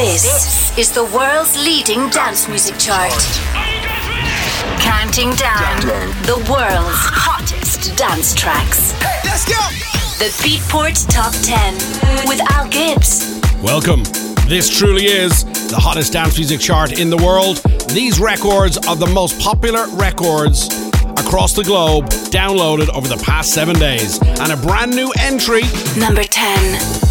This is the world's leading dance music chart. Counting down the world's hottest dance tracks. Let's go! The Beatport Top 10 with Al Gibbs. Welcome. This truly is the hottest dance music chart in the world. These records are the most popular records across the globe downloaded over the past seven days. And a brand new entry. Number 10.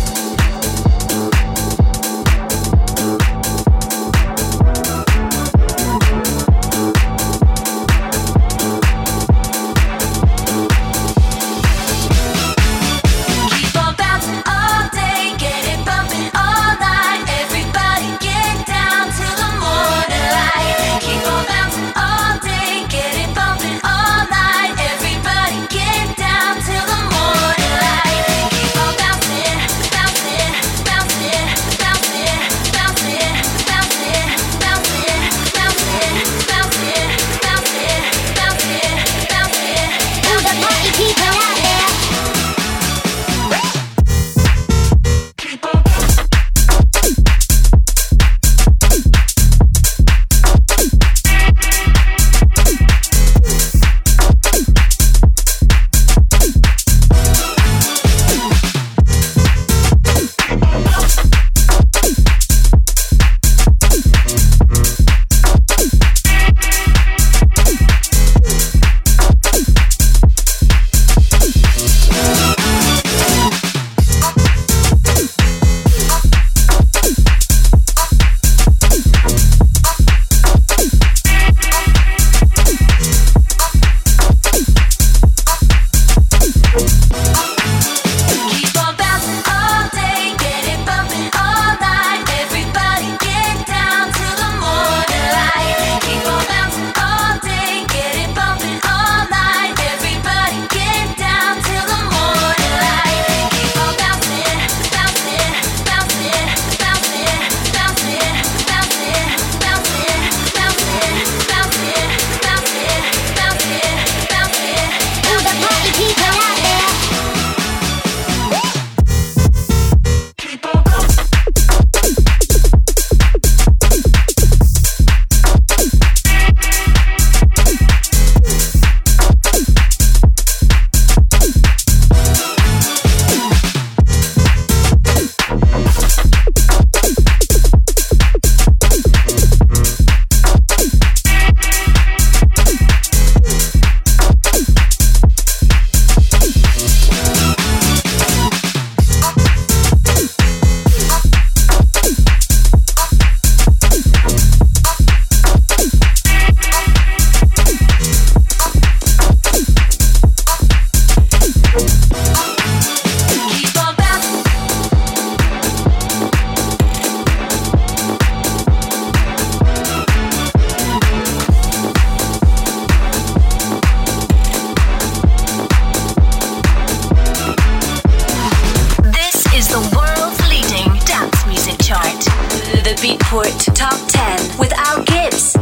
the Beatport Top 10 with Al Gibbs.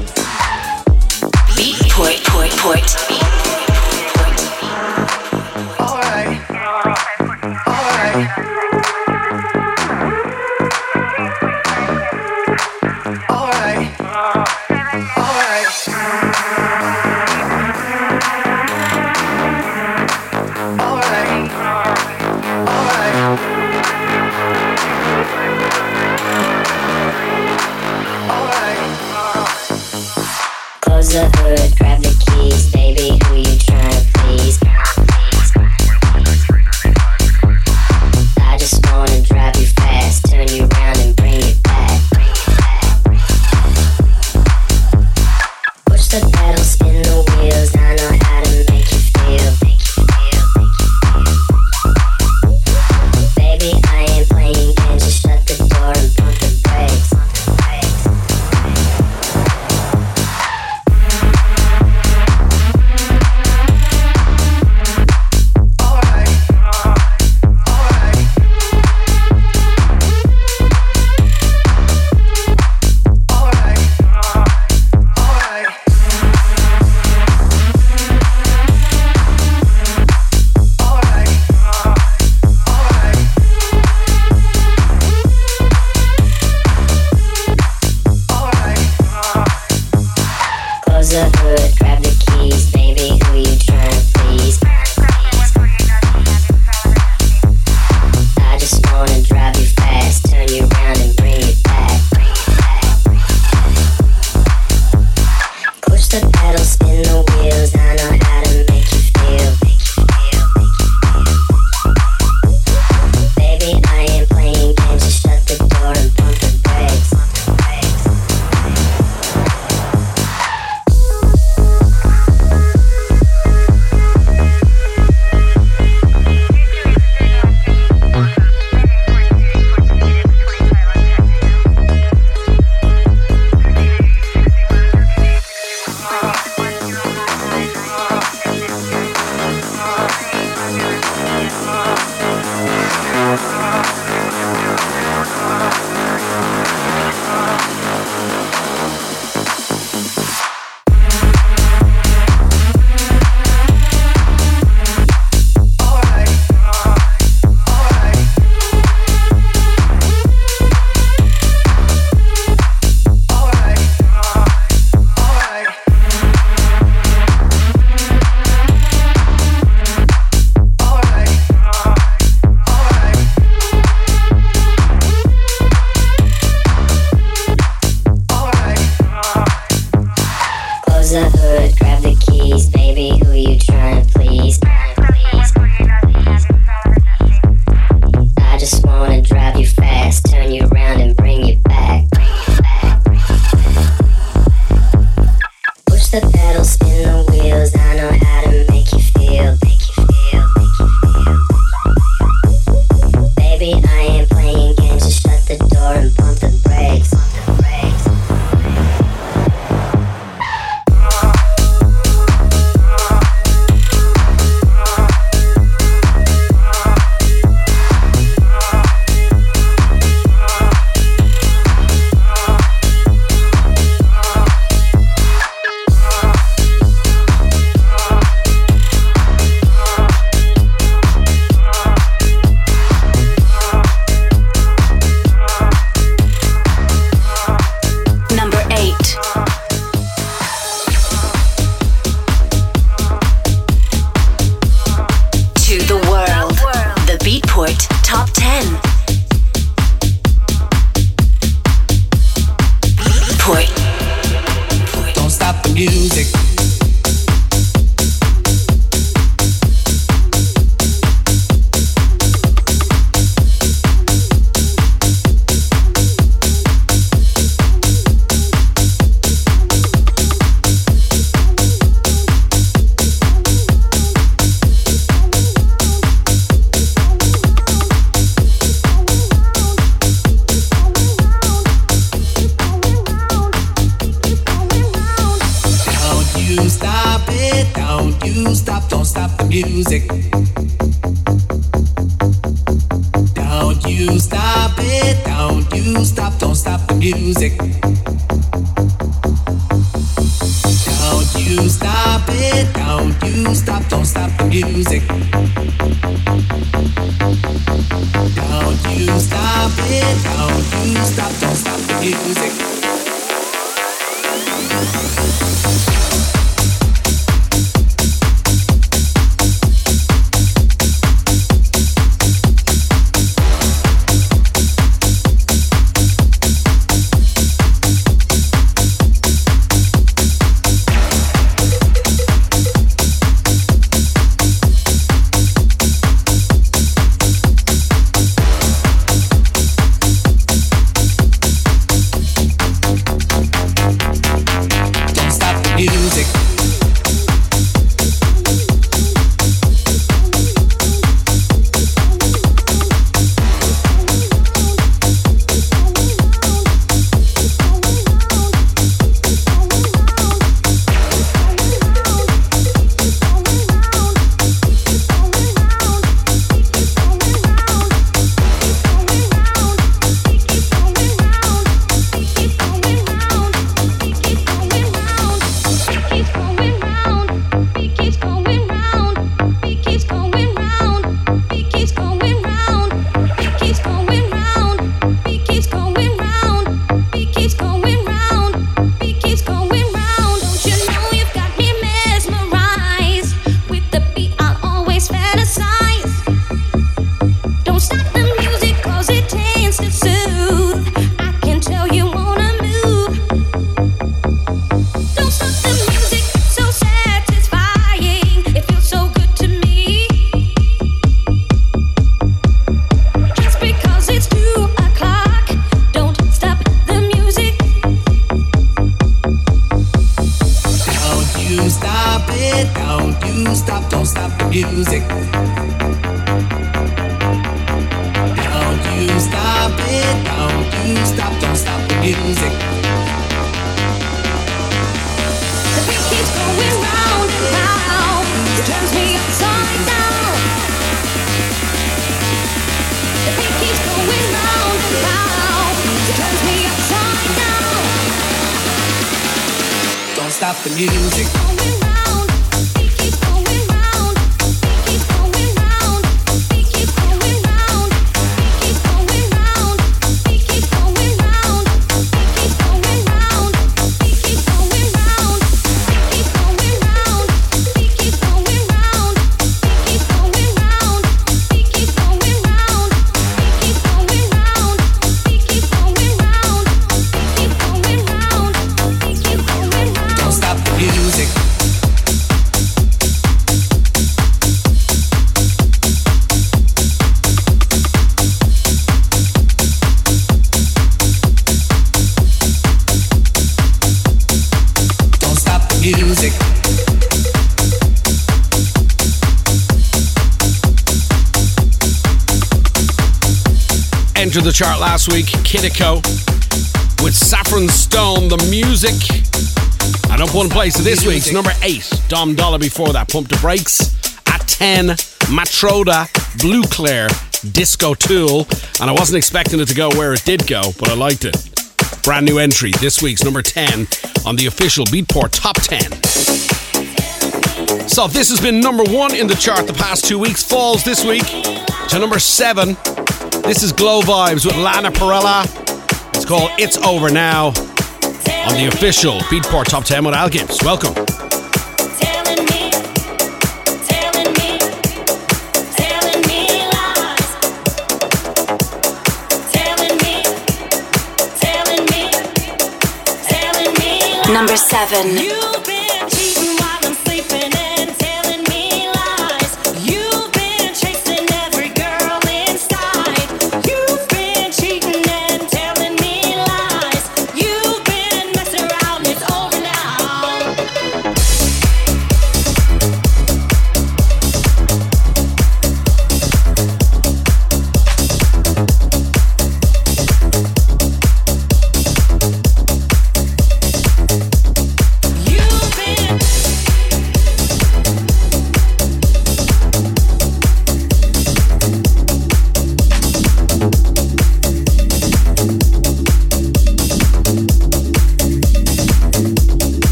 Beatport, port, port. the pedal, spin the wheels, I know entered the chart last week, Kideko with Saffron Stone, the music. And up one place this week's number eight, Dom Dolla before that, Pump the Brakes. At 10, Matroda, Bleu Clair, Disco Tool. And I wasn't expecting it to go where it did go, but I liked it. Brand new entry, this week's number 10 on the official Beatport Top 10. So this has been number one in the chart the past two weeks, falls this week to number seven this is Glovibes with Lana Parrilla. It's called It's Over Now on the official Beatport Top 10 with Al Gibbs. Welcome. Number seven.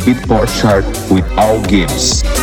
Beatport chart with Al Gibbs.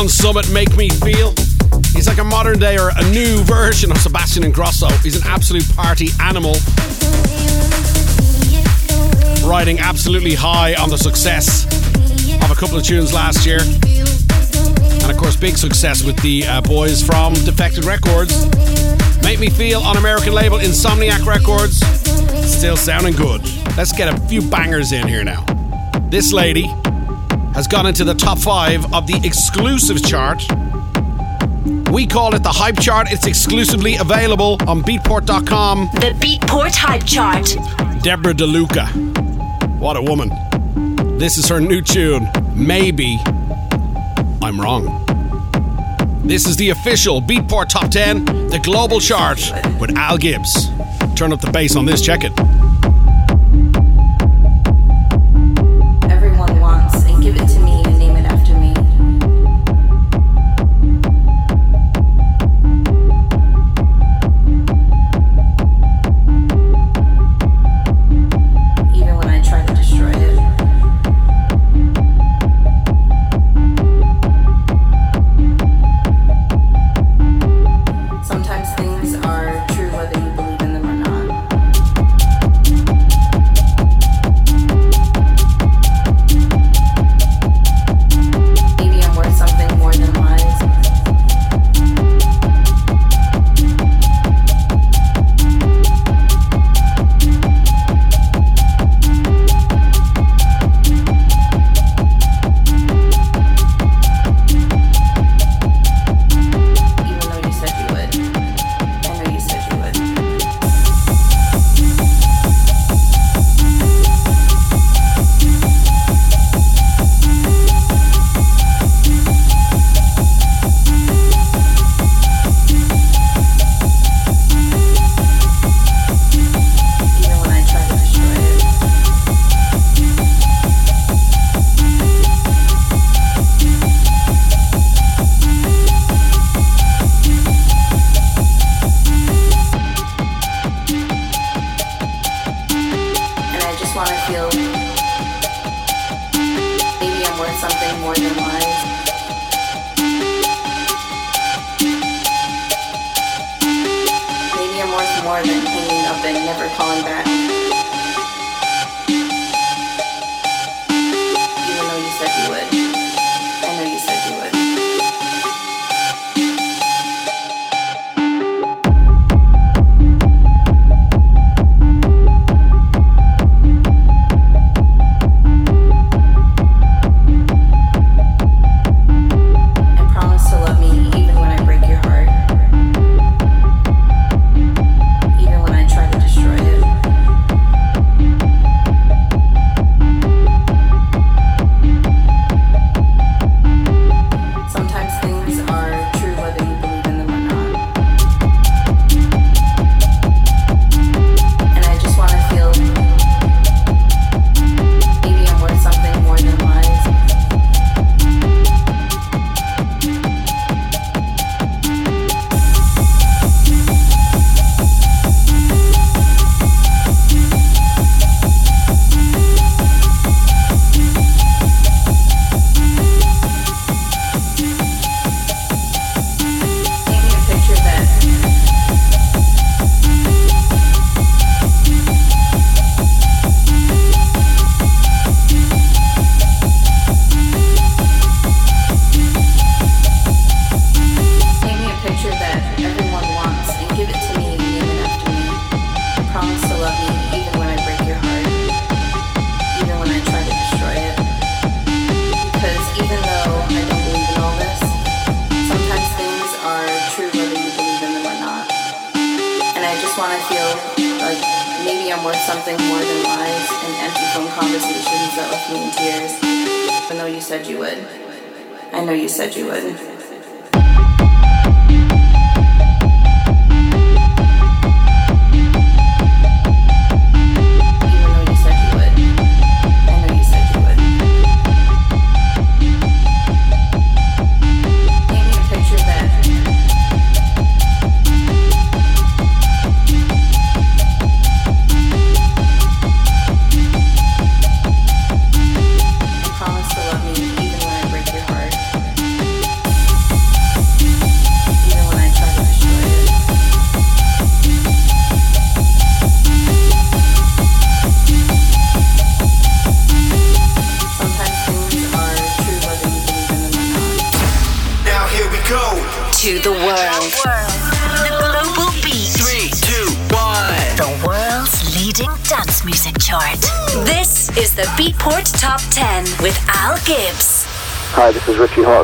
John Summit, Make Me Feel. He's like a modern day or a new version of Sebastian Ingrosso. He's an absolute party animal. Riding absolutely high on the success of a couple of tunes last year. And of course, big success with the uh, boys from Defected Records. Make Me Feel on American label Insomniac Records. Still sounding good. Let's get a few bangers in here now. This lady has gone into the top five of the exclusive chart. We call it the Hype Chart. It's exclusively available on Beatport.com. The Beatport Hype Chart. Deborah DeLuca. What a woman. This is her new tune, Maybe I'm Wrong. This is the official Beatport Top 10, the global chart with Al Gibbs. Turn up the bass on this, check it.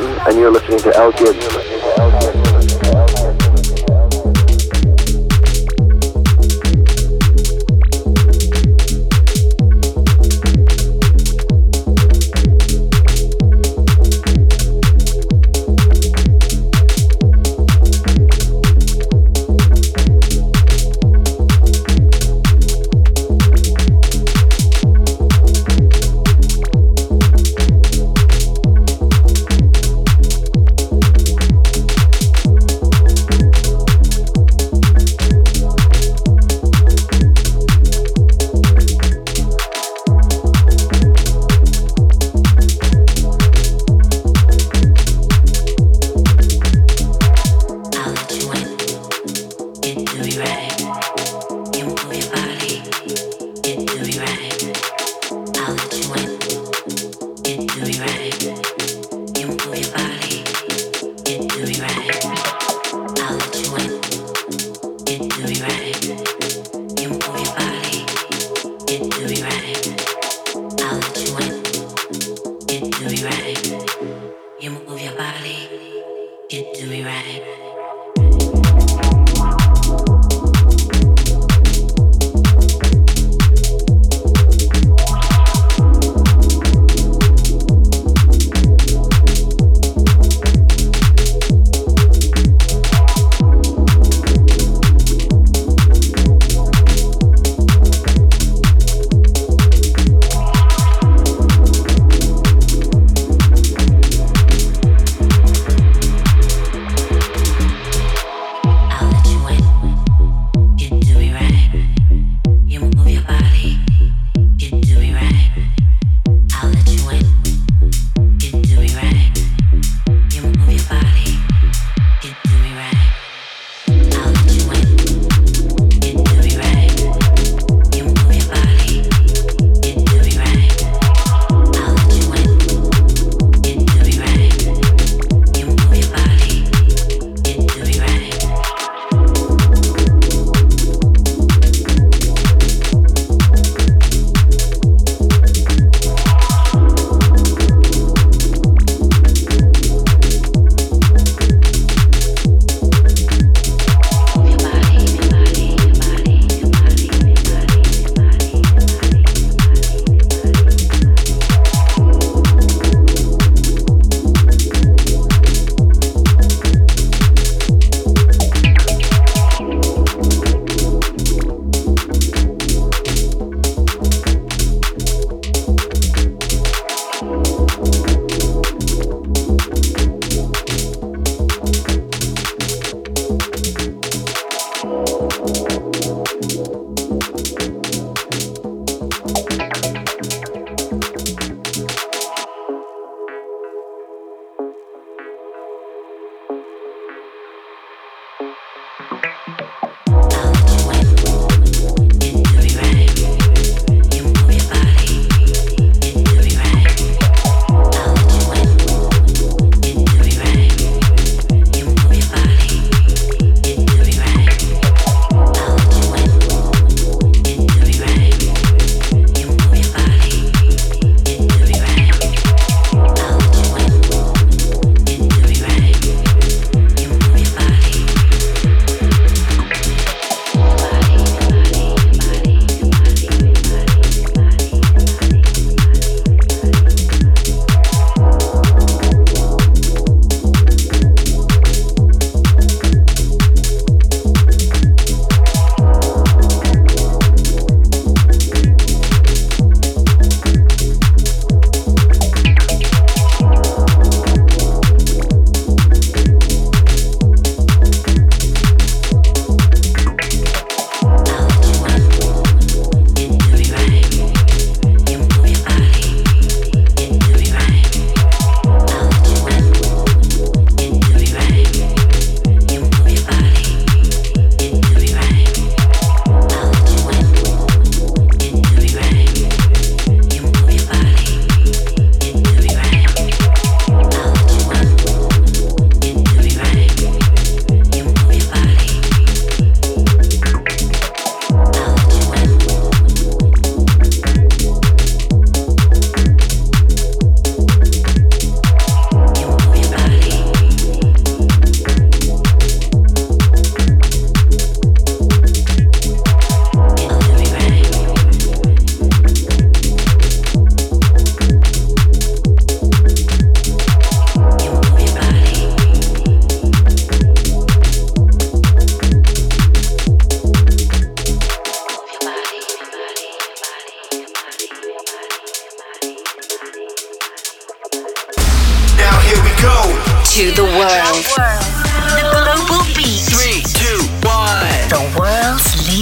And you're listening to Al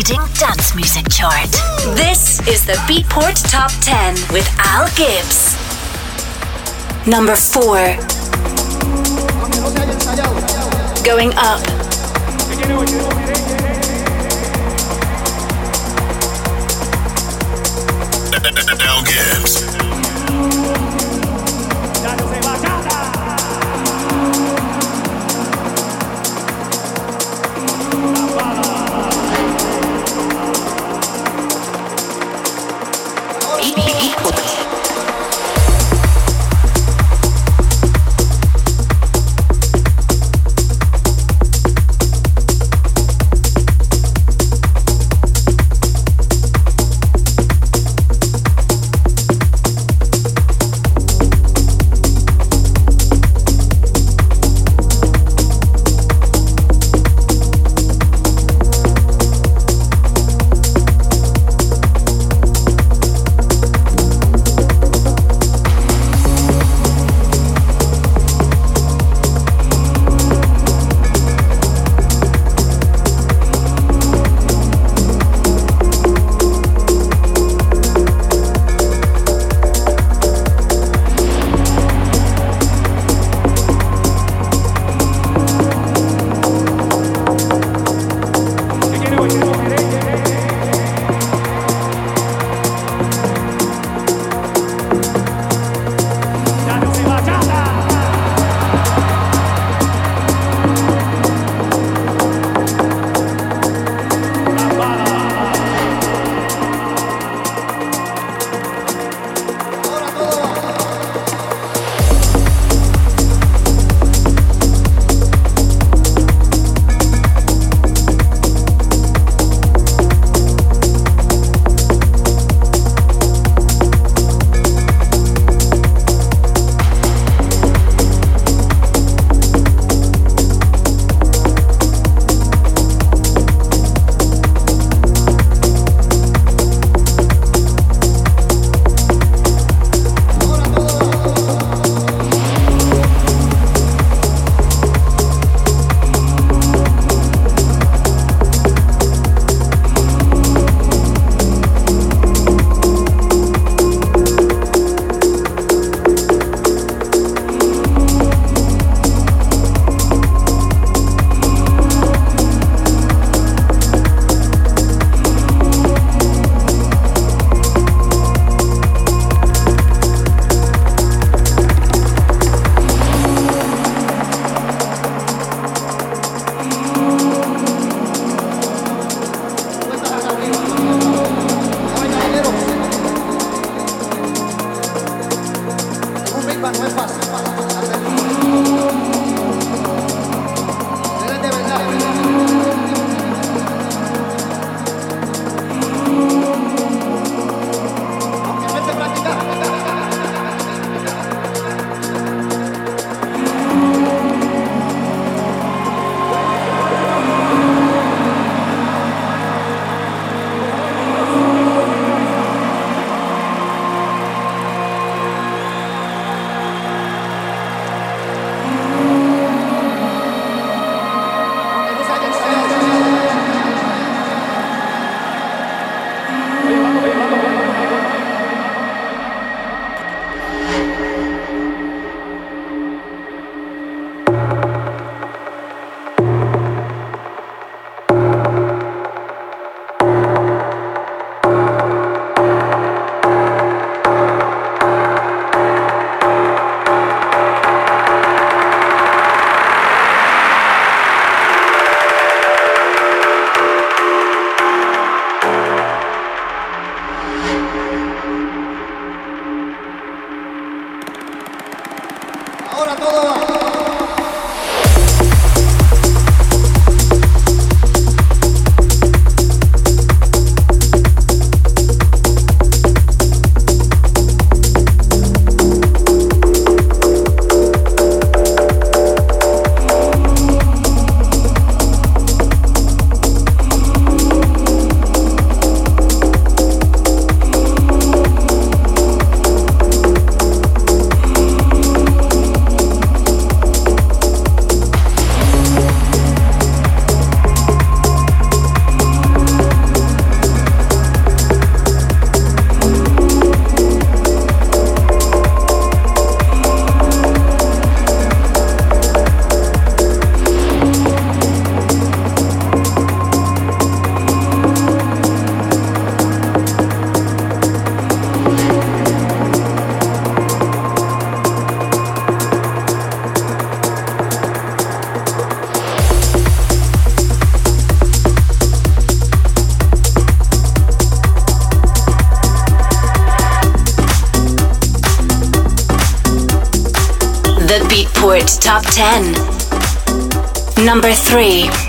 leading dance music chart. This is the Beatport Top 10 with Al Gibbs. Number 4. Going up. Al Gibbs. Beatport Top 10. Number 3.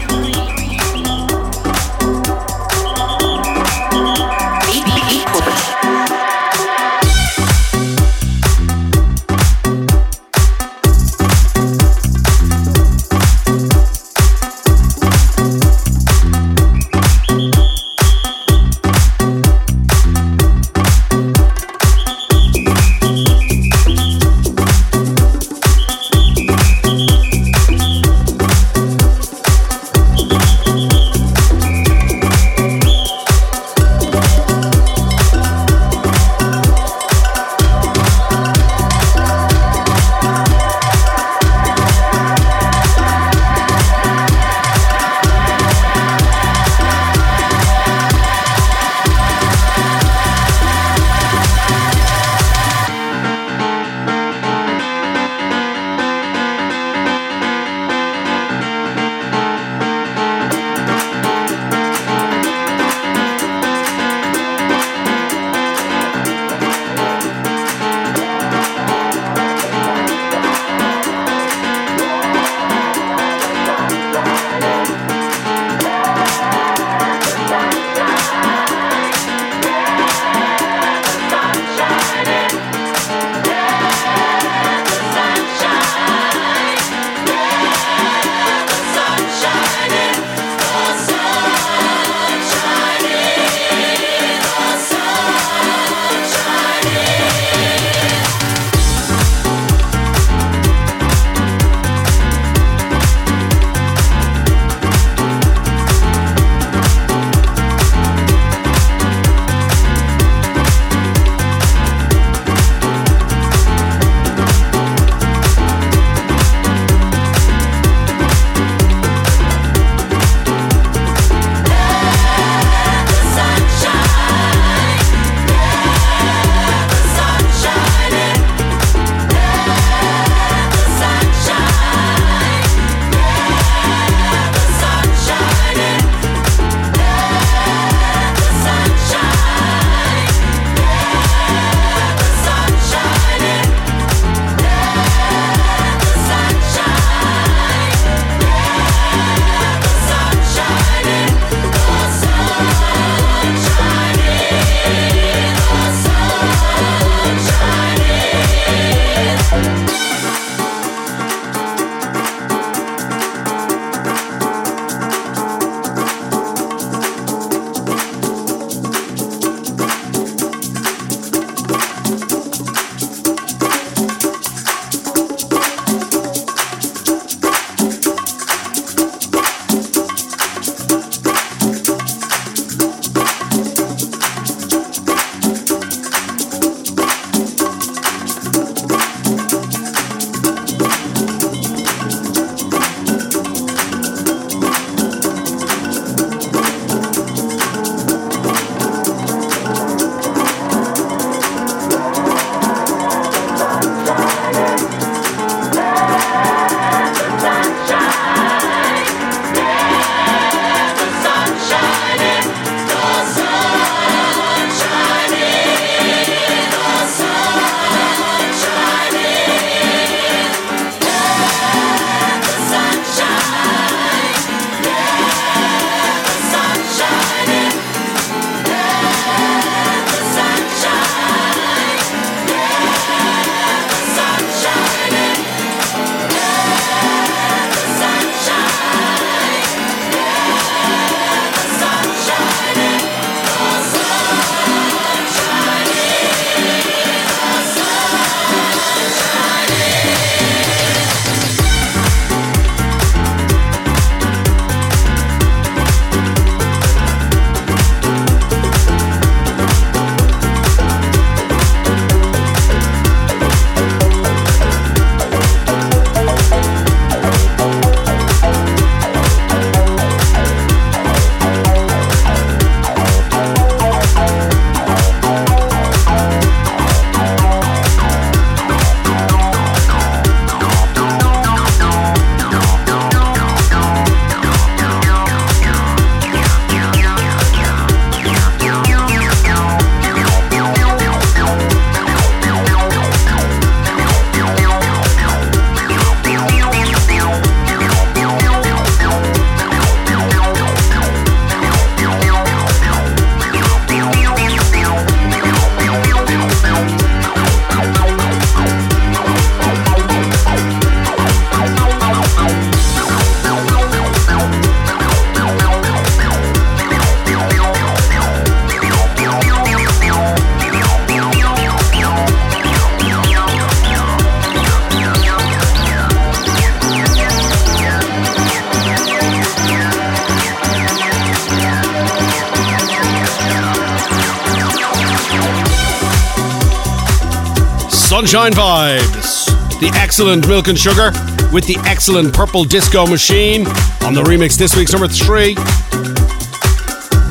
Sunshine Vibes. The excellent Milk and Sugar with the excellent Purple Disco Machine on the remix this week's number three.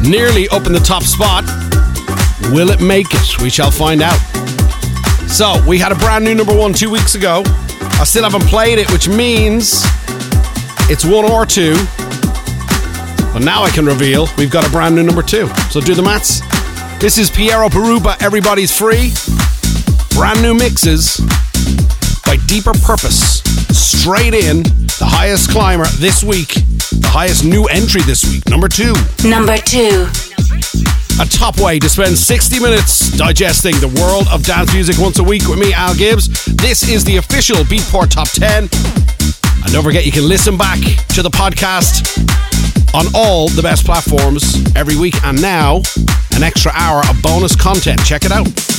Nearly up in the top spot. Will it make it? We shall find out. So, we had a brand new number one two weeks ago. I still haven't played it, which means it's one or two. But now I can reveal we've got a brand new number two. So do the maths. This is Piero Pirupa, Everybody's Free. Brand new mixes by Deeper Purpose. Straight in, the highest climber this week, the highest new entry this week, number two. Number two. A top way to spend 60 minutes digesting the world of dance music once a week with me, Al Gibbs. This is the official Beatport Top 10. And don't forget, you can listen back to the podcast on all the best platforms every week. And now, an extra hour of bonus content. Check it out.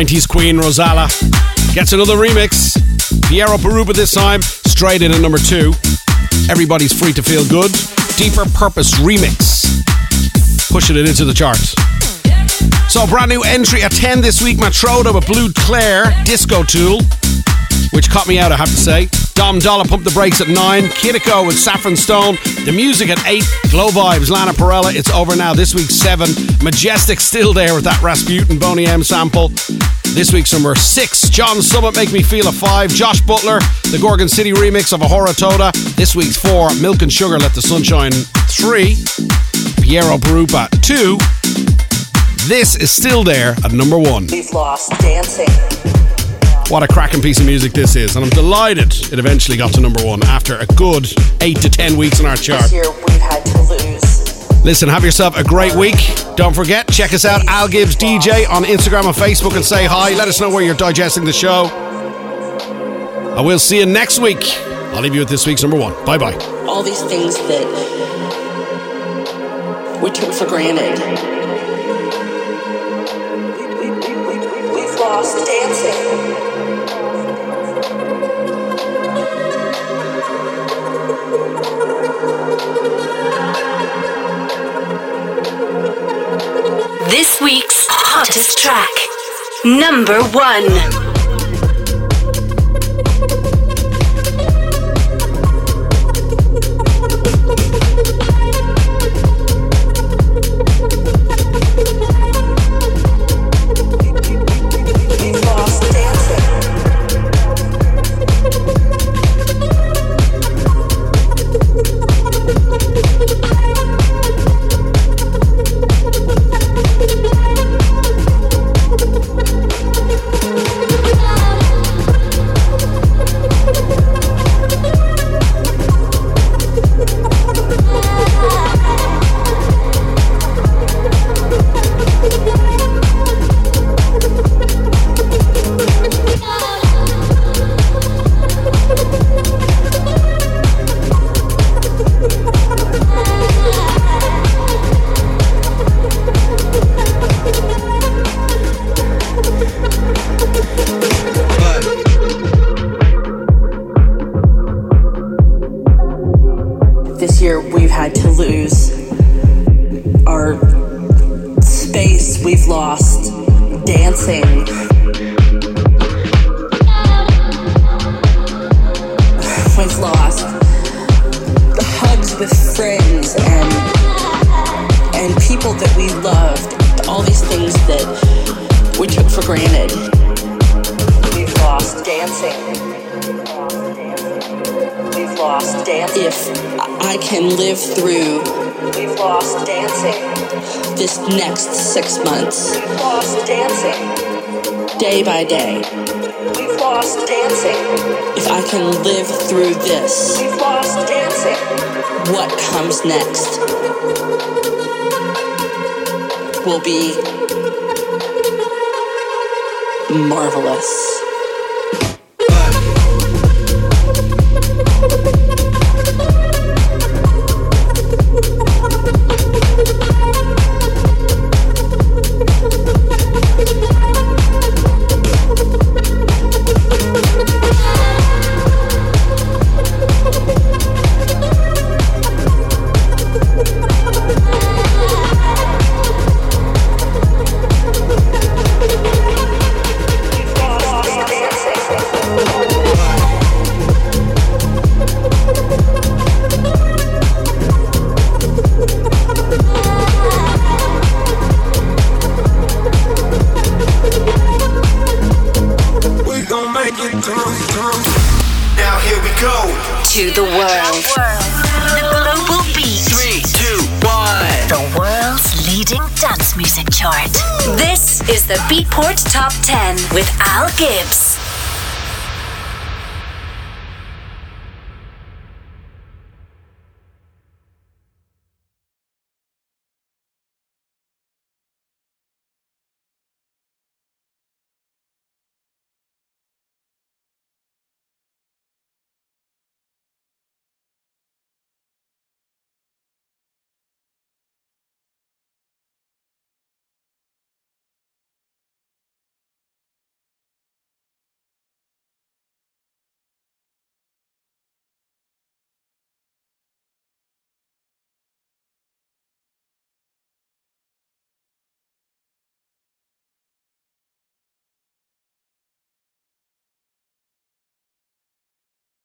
90s queen Rozalla gets another remix. Piero Pirupa this time, straight in at number two. Everybody's free to feel good. Deeper Purpose remix. Pushing it into the charts. So, brand new entry at 10 this week Matroda with Bleu Clair, Disco Tool, which caught me out, I have to say. Dom Dolla pumped the Brakes at 9. Kideko with Saffron Stone. The music at 8. Glovibes, Lana Parrilla. It's over now. This week 7. Majestic still there with that Rasputin Boney M sample. This week's number 6. John Summit Make Me Feel a 5. Josh Butler, the Gorgon City remix of Ahora Todo. This week's 4. Milk and Sugar Let the Sunshine 3. Piero Pirupa 2. This is still there at number 1. We've lost dancing. What a cracking piece of music this is, and I'm delighted it eventually got to number one after a good eight to ten weeks in our chart. This year we've had to lose. Listen, have yourself a great week. Don't forget, check us out, Al Gibbs DJ, on Instagram and Facebook, and say hi. Let us know where you're digesting the show. I will see you next week. I'll leave you with this week's number one. Bye bye. All these things that we took for granted. We've lost dancing. Week's hottest track. Number one. Marvelous.